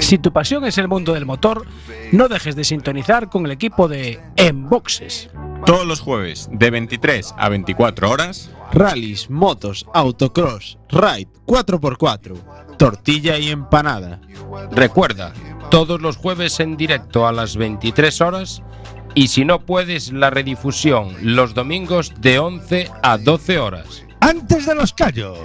Si tu pasión es el mundo del motor, no dejes de sintonizar con el equipo de Enboxes. Todos los jueves, de 23 a 24 horas, rallies, motos, autocross, ride 4x4, tortilla y empanada. Recuerda, todos los jueves en directo a las 23 horas y si no puedes, la redifusión los domingos de 11 a 12 horas. Antes de los callos.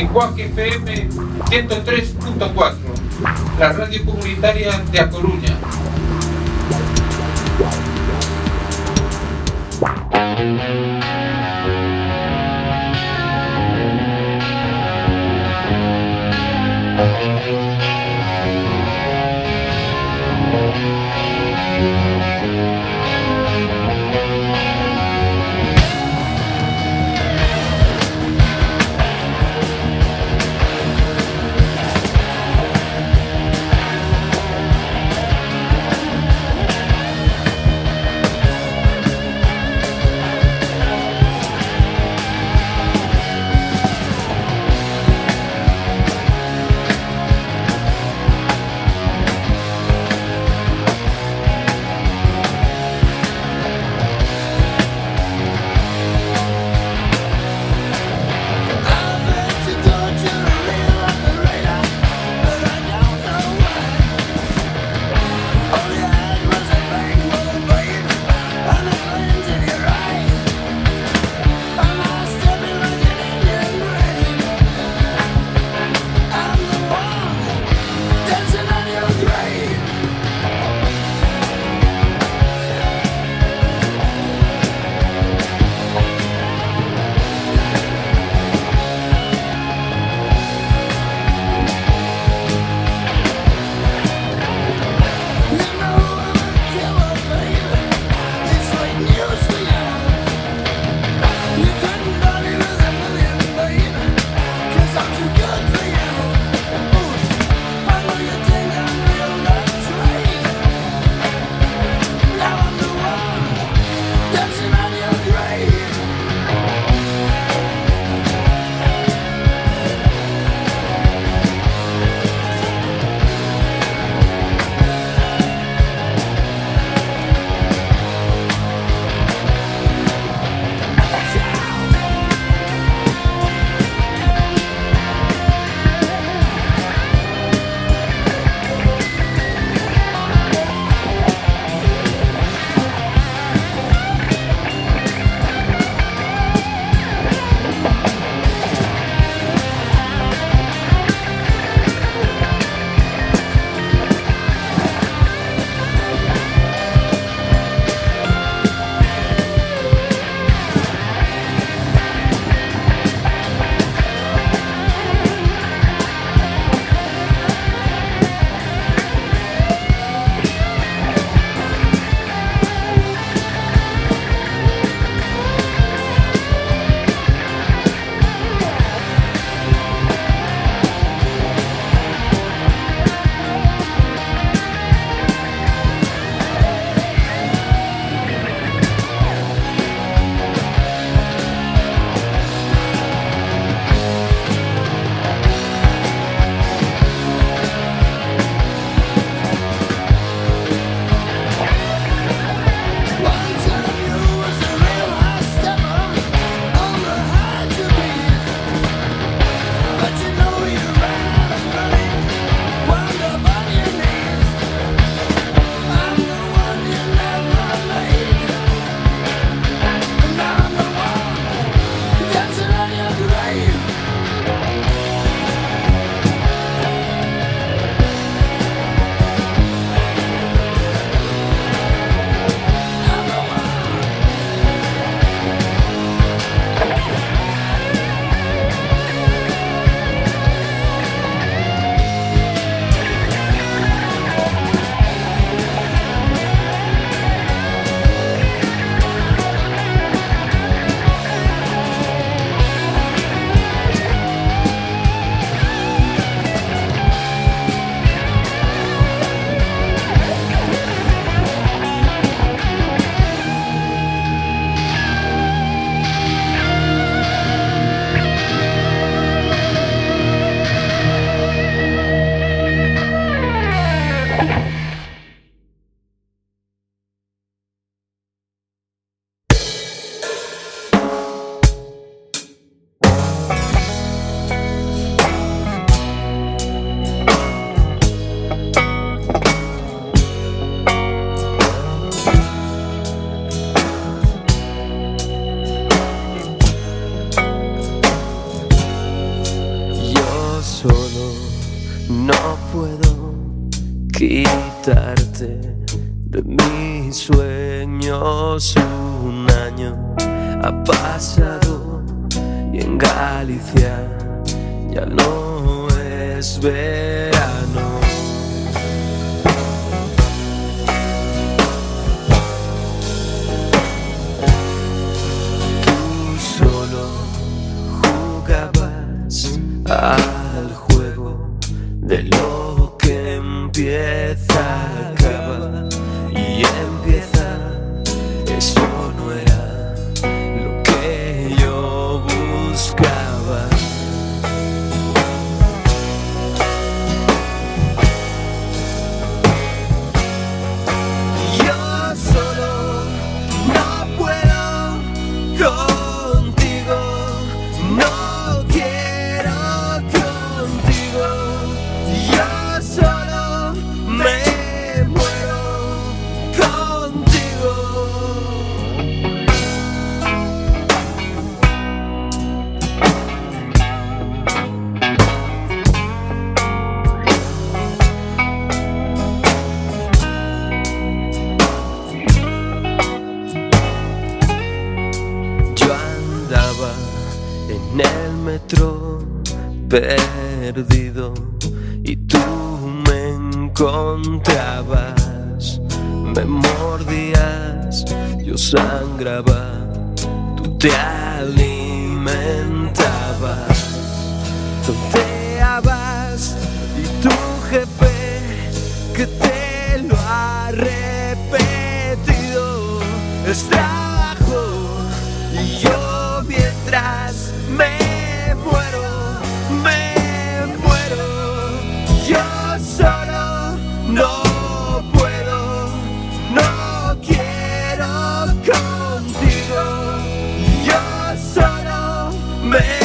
Lenguaje FM 103.4, la radio comunitaria de A Coruña. al juego de lo que empieza. man.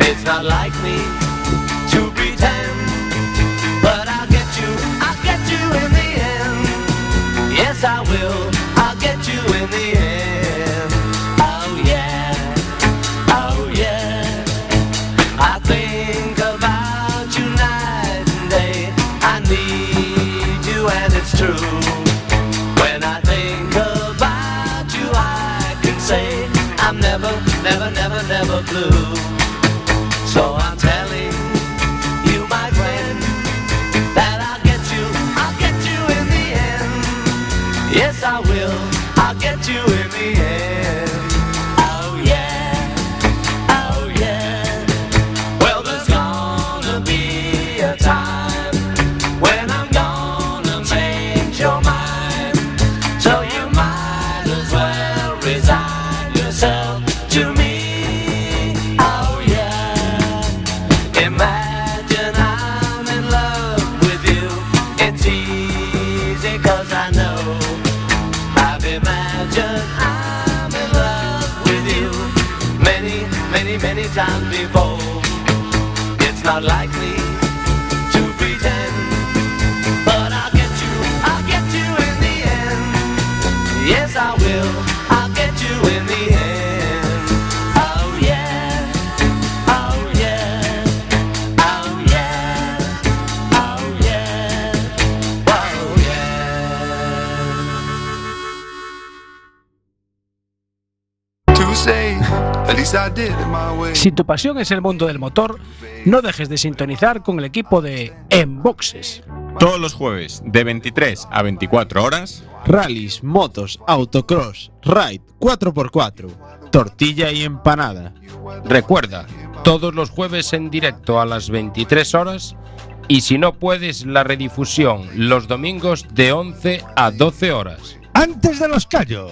It's not like me. blue. Si tu pasión es el mundo del motor, no dejes de sintonizar con el equipo de En Boxes. Todos los jueves de 23 a 24 horas. Rallys, motos, autocross, ride 4x4, tortilla y empanada. Recuerda, todos los jueves en directo a las 23 horas y si no puedes la redifusión los domingos de 11 a 12 horas. Antes de los callos.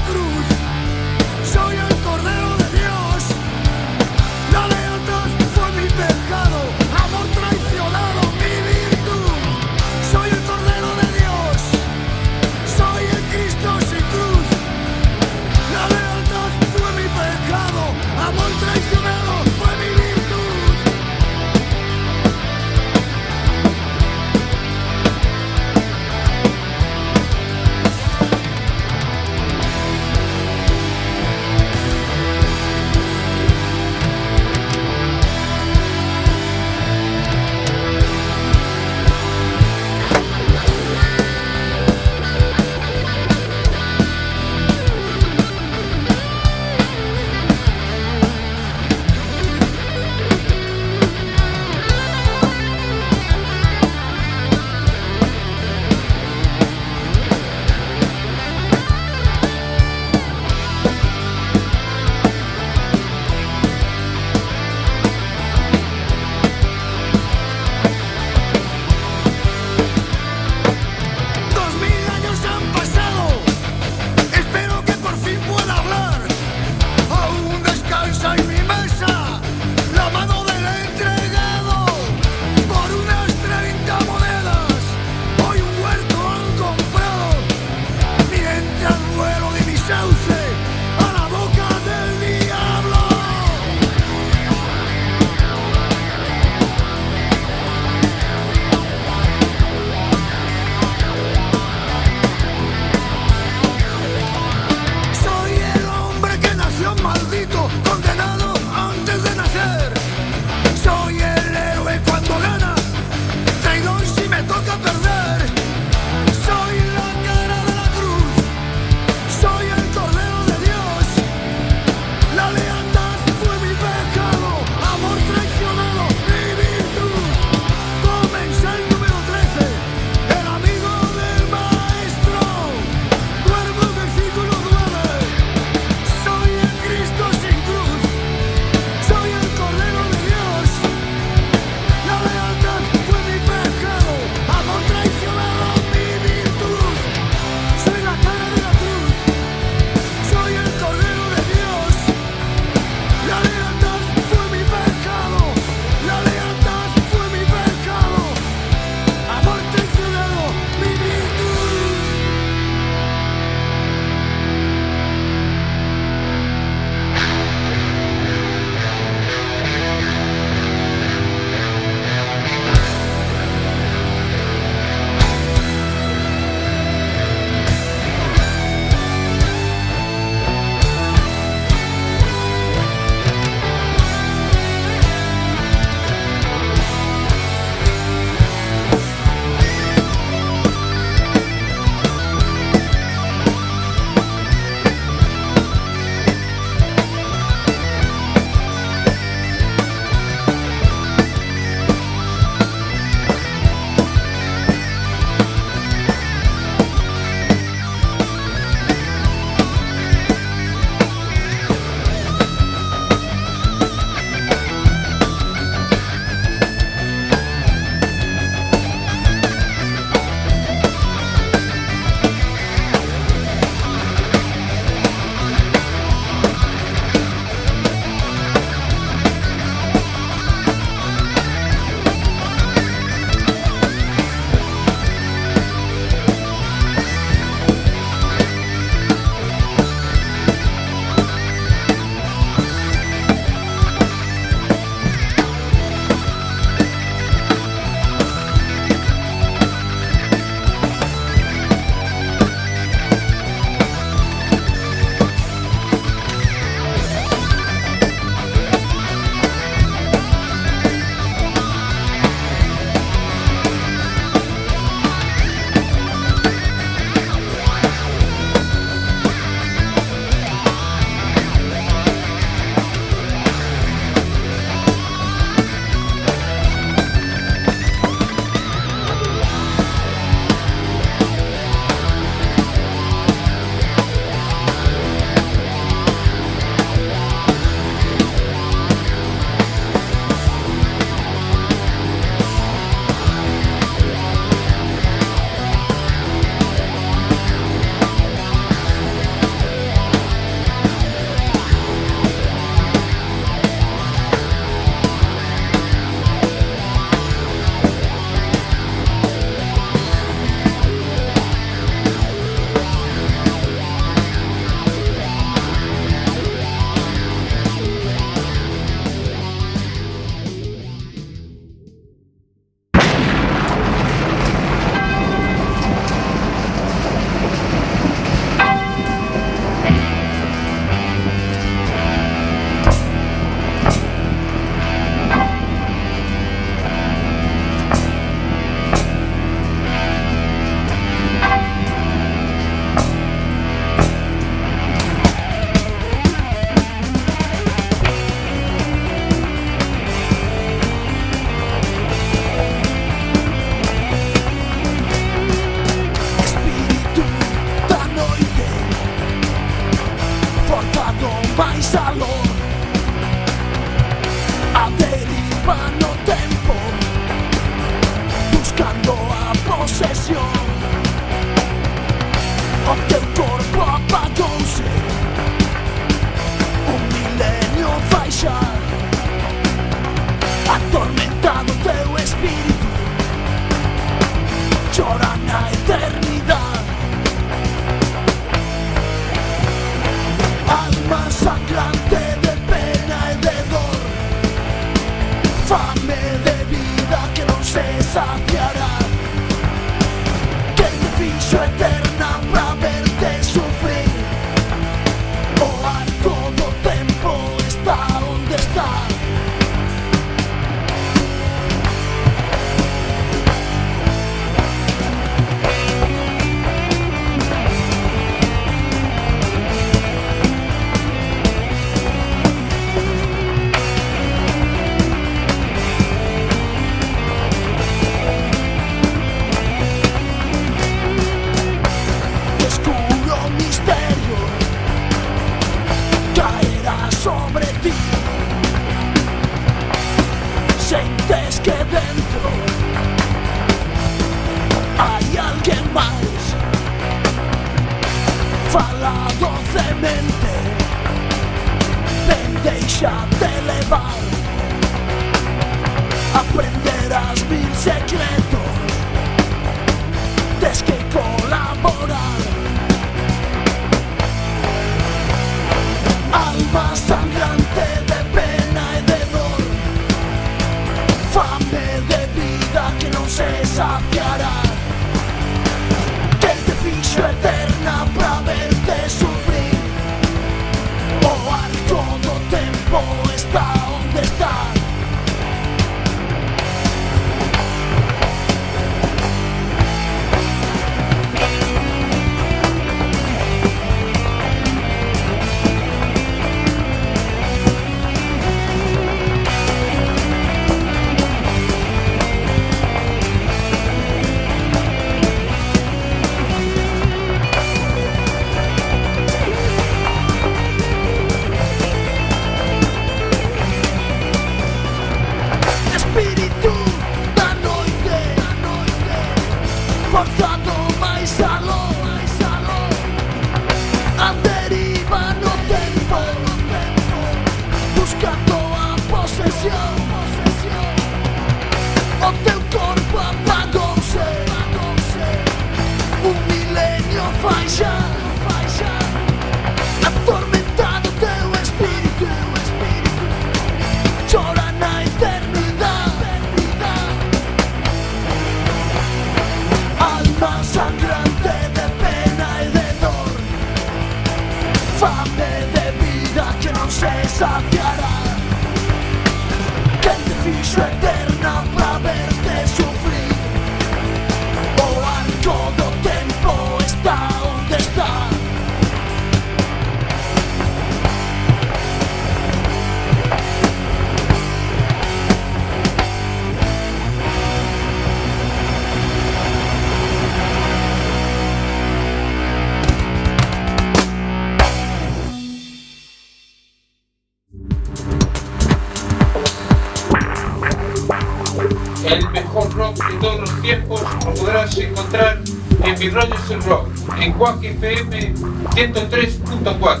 en Cuac FM 103.4,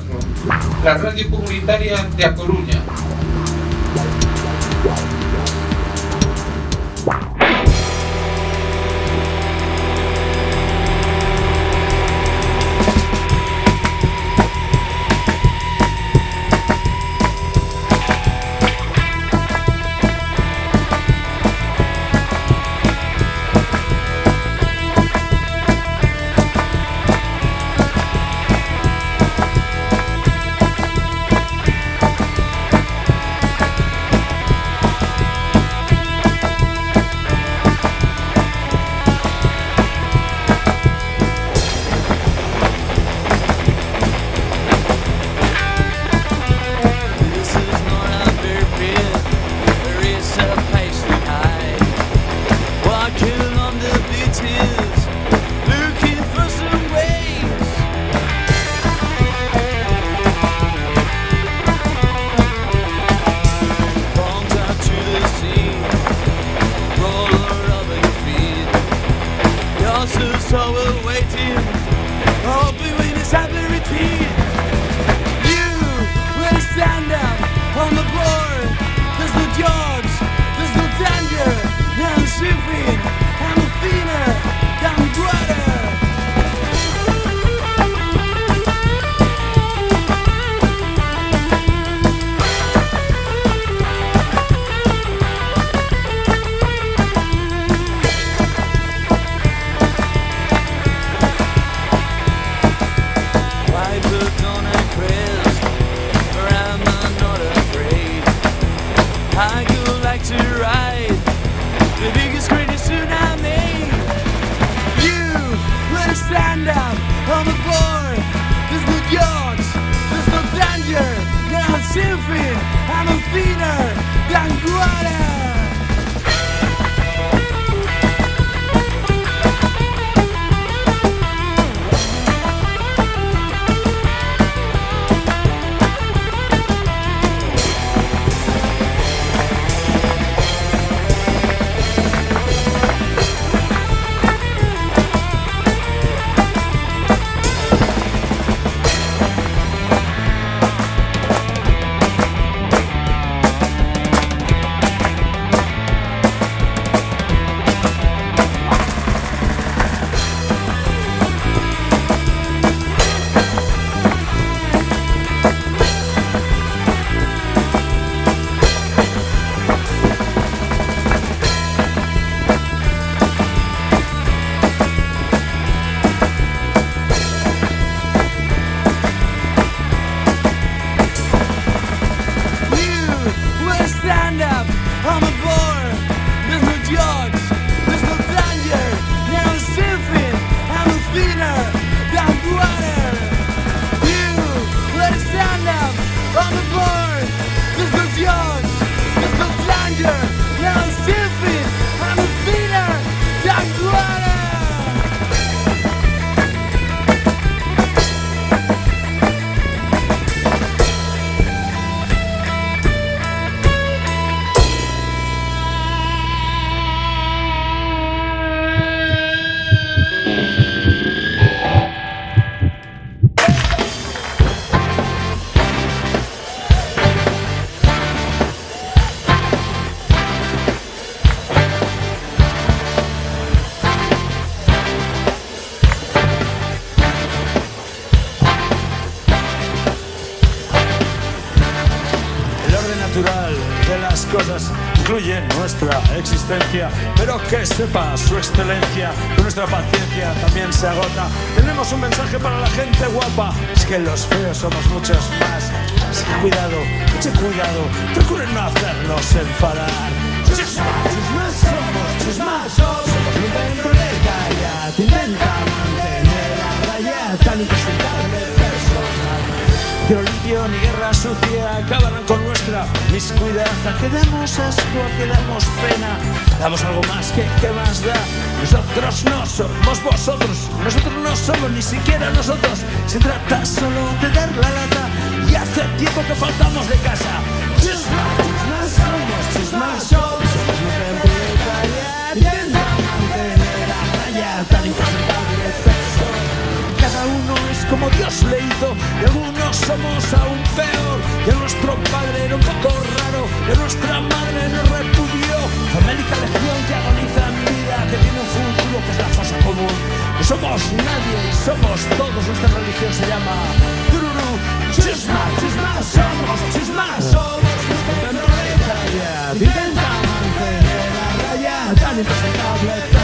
la radio comunitaria de A Coruña. Acabarán con nuestra miscuidad. Que damos asco, que damos pena, damos algo más que, que más da. Nosotros no somos vosotros, nosotros no somos ni siquiera nosotros. Se trata solo de dar la lata y hace tiempo que faltamos de casa. Chisma, chisma, somos chisma, somos, somos Dios le hizo y algunos somos aún peor. Y nuestro padre era un poco raro y nuestra madre nos repudió. Famélica legión que agoniza en vida, que tiene un futuro que es la fosa común. No somos nadie y somos todos. Nuestra religión se llama Tururú. Chisma, chisma, somos chisma, somos lumpen proletaria. Intenta mantener a raya tan impresentable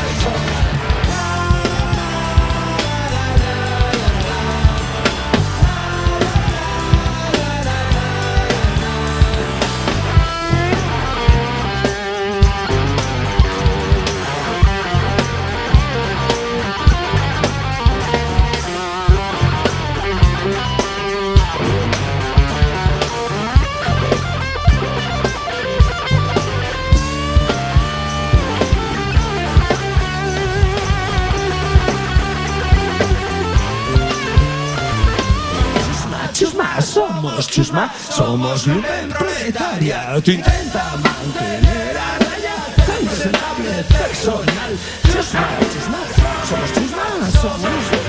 somos chusma, somos lumpen proletaria. Tú intenta mantener a raya tan impresentable personal. Chusma, chusma, somos chusma, somos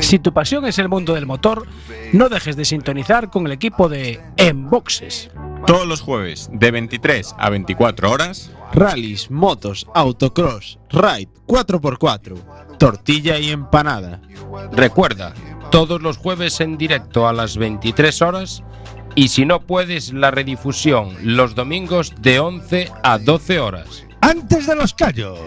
Si tu pasión es el mundo del motor, no dejes de sintonizar con el equipo de En Boxes. Todos los jueves, de 23 a 24 horas, rallies, motos, autocross, ride, 4x4, tortilla y empanada. Recuerda, todos los jueves en directo a las 23 horas y si no puedes, la redifusión los domingos de 11 a 12 horas. Antes de los callos.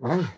Wow.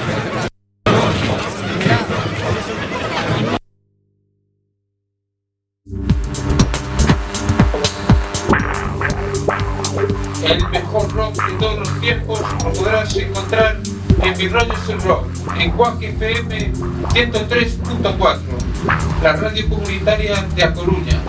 FM 103.4, la radio comunitaria de A Coruña.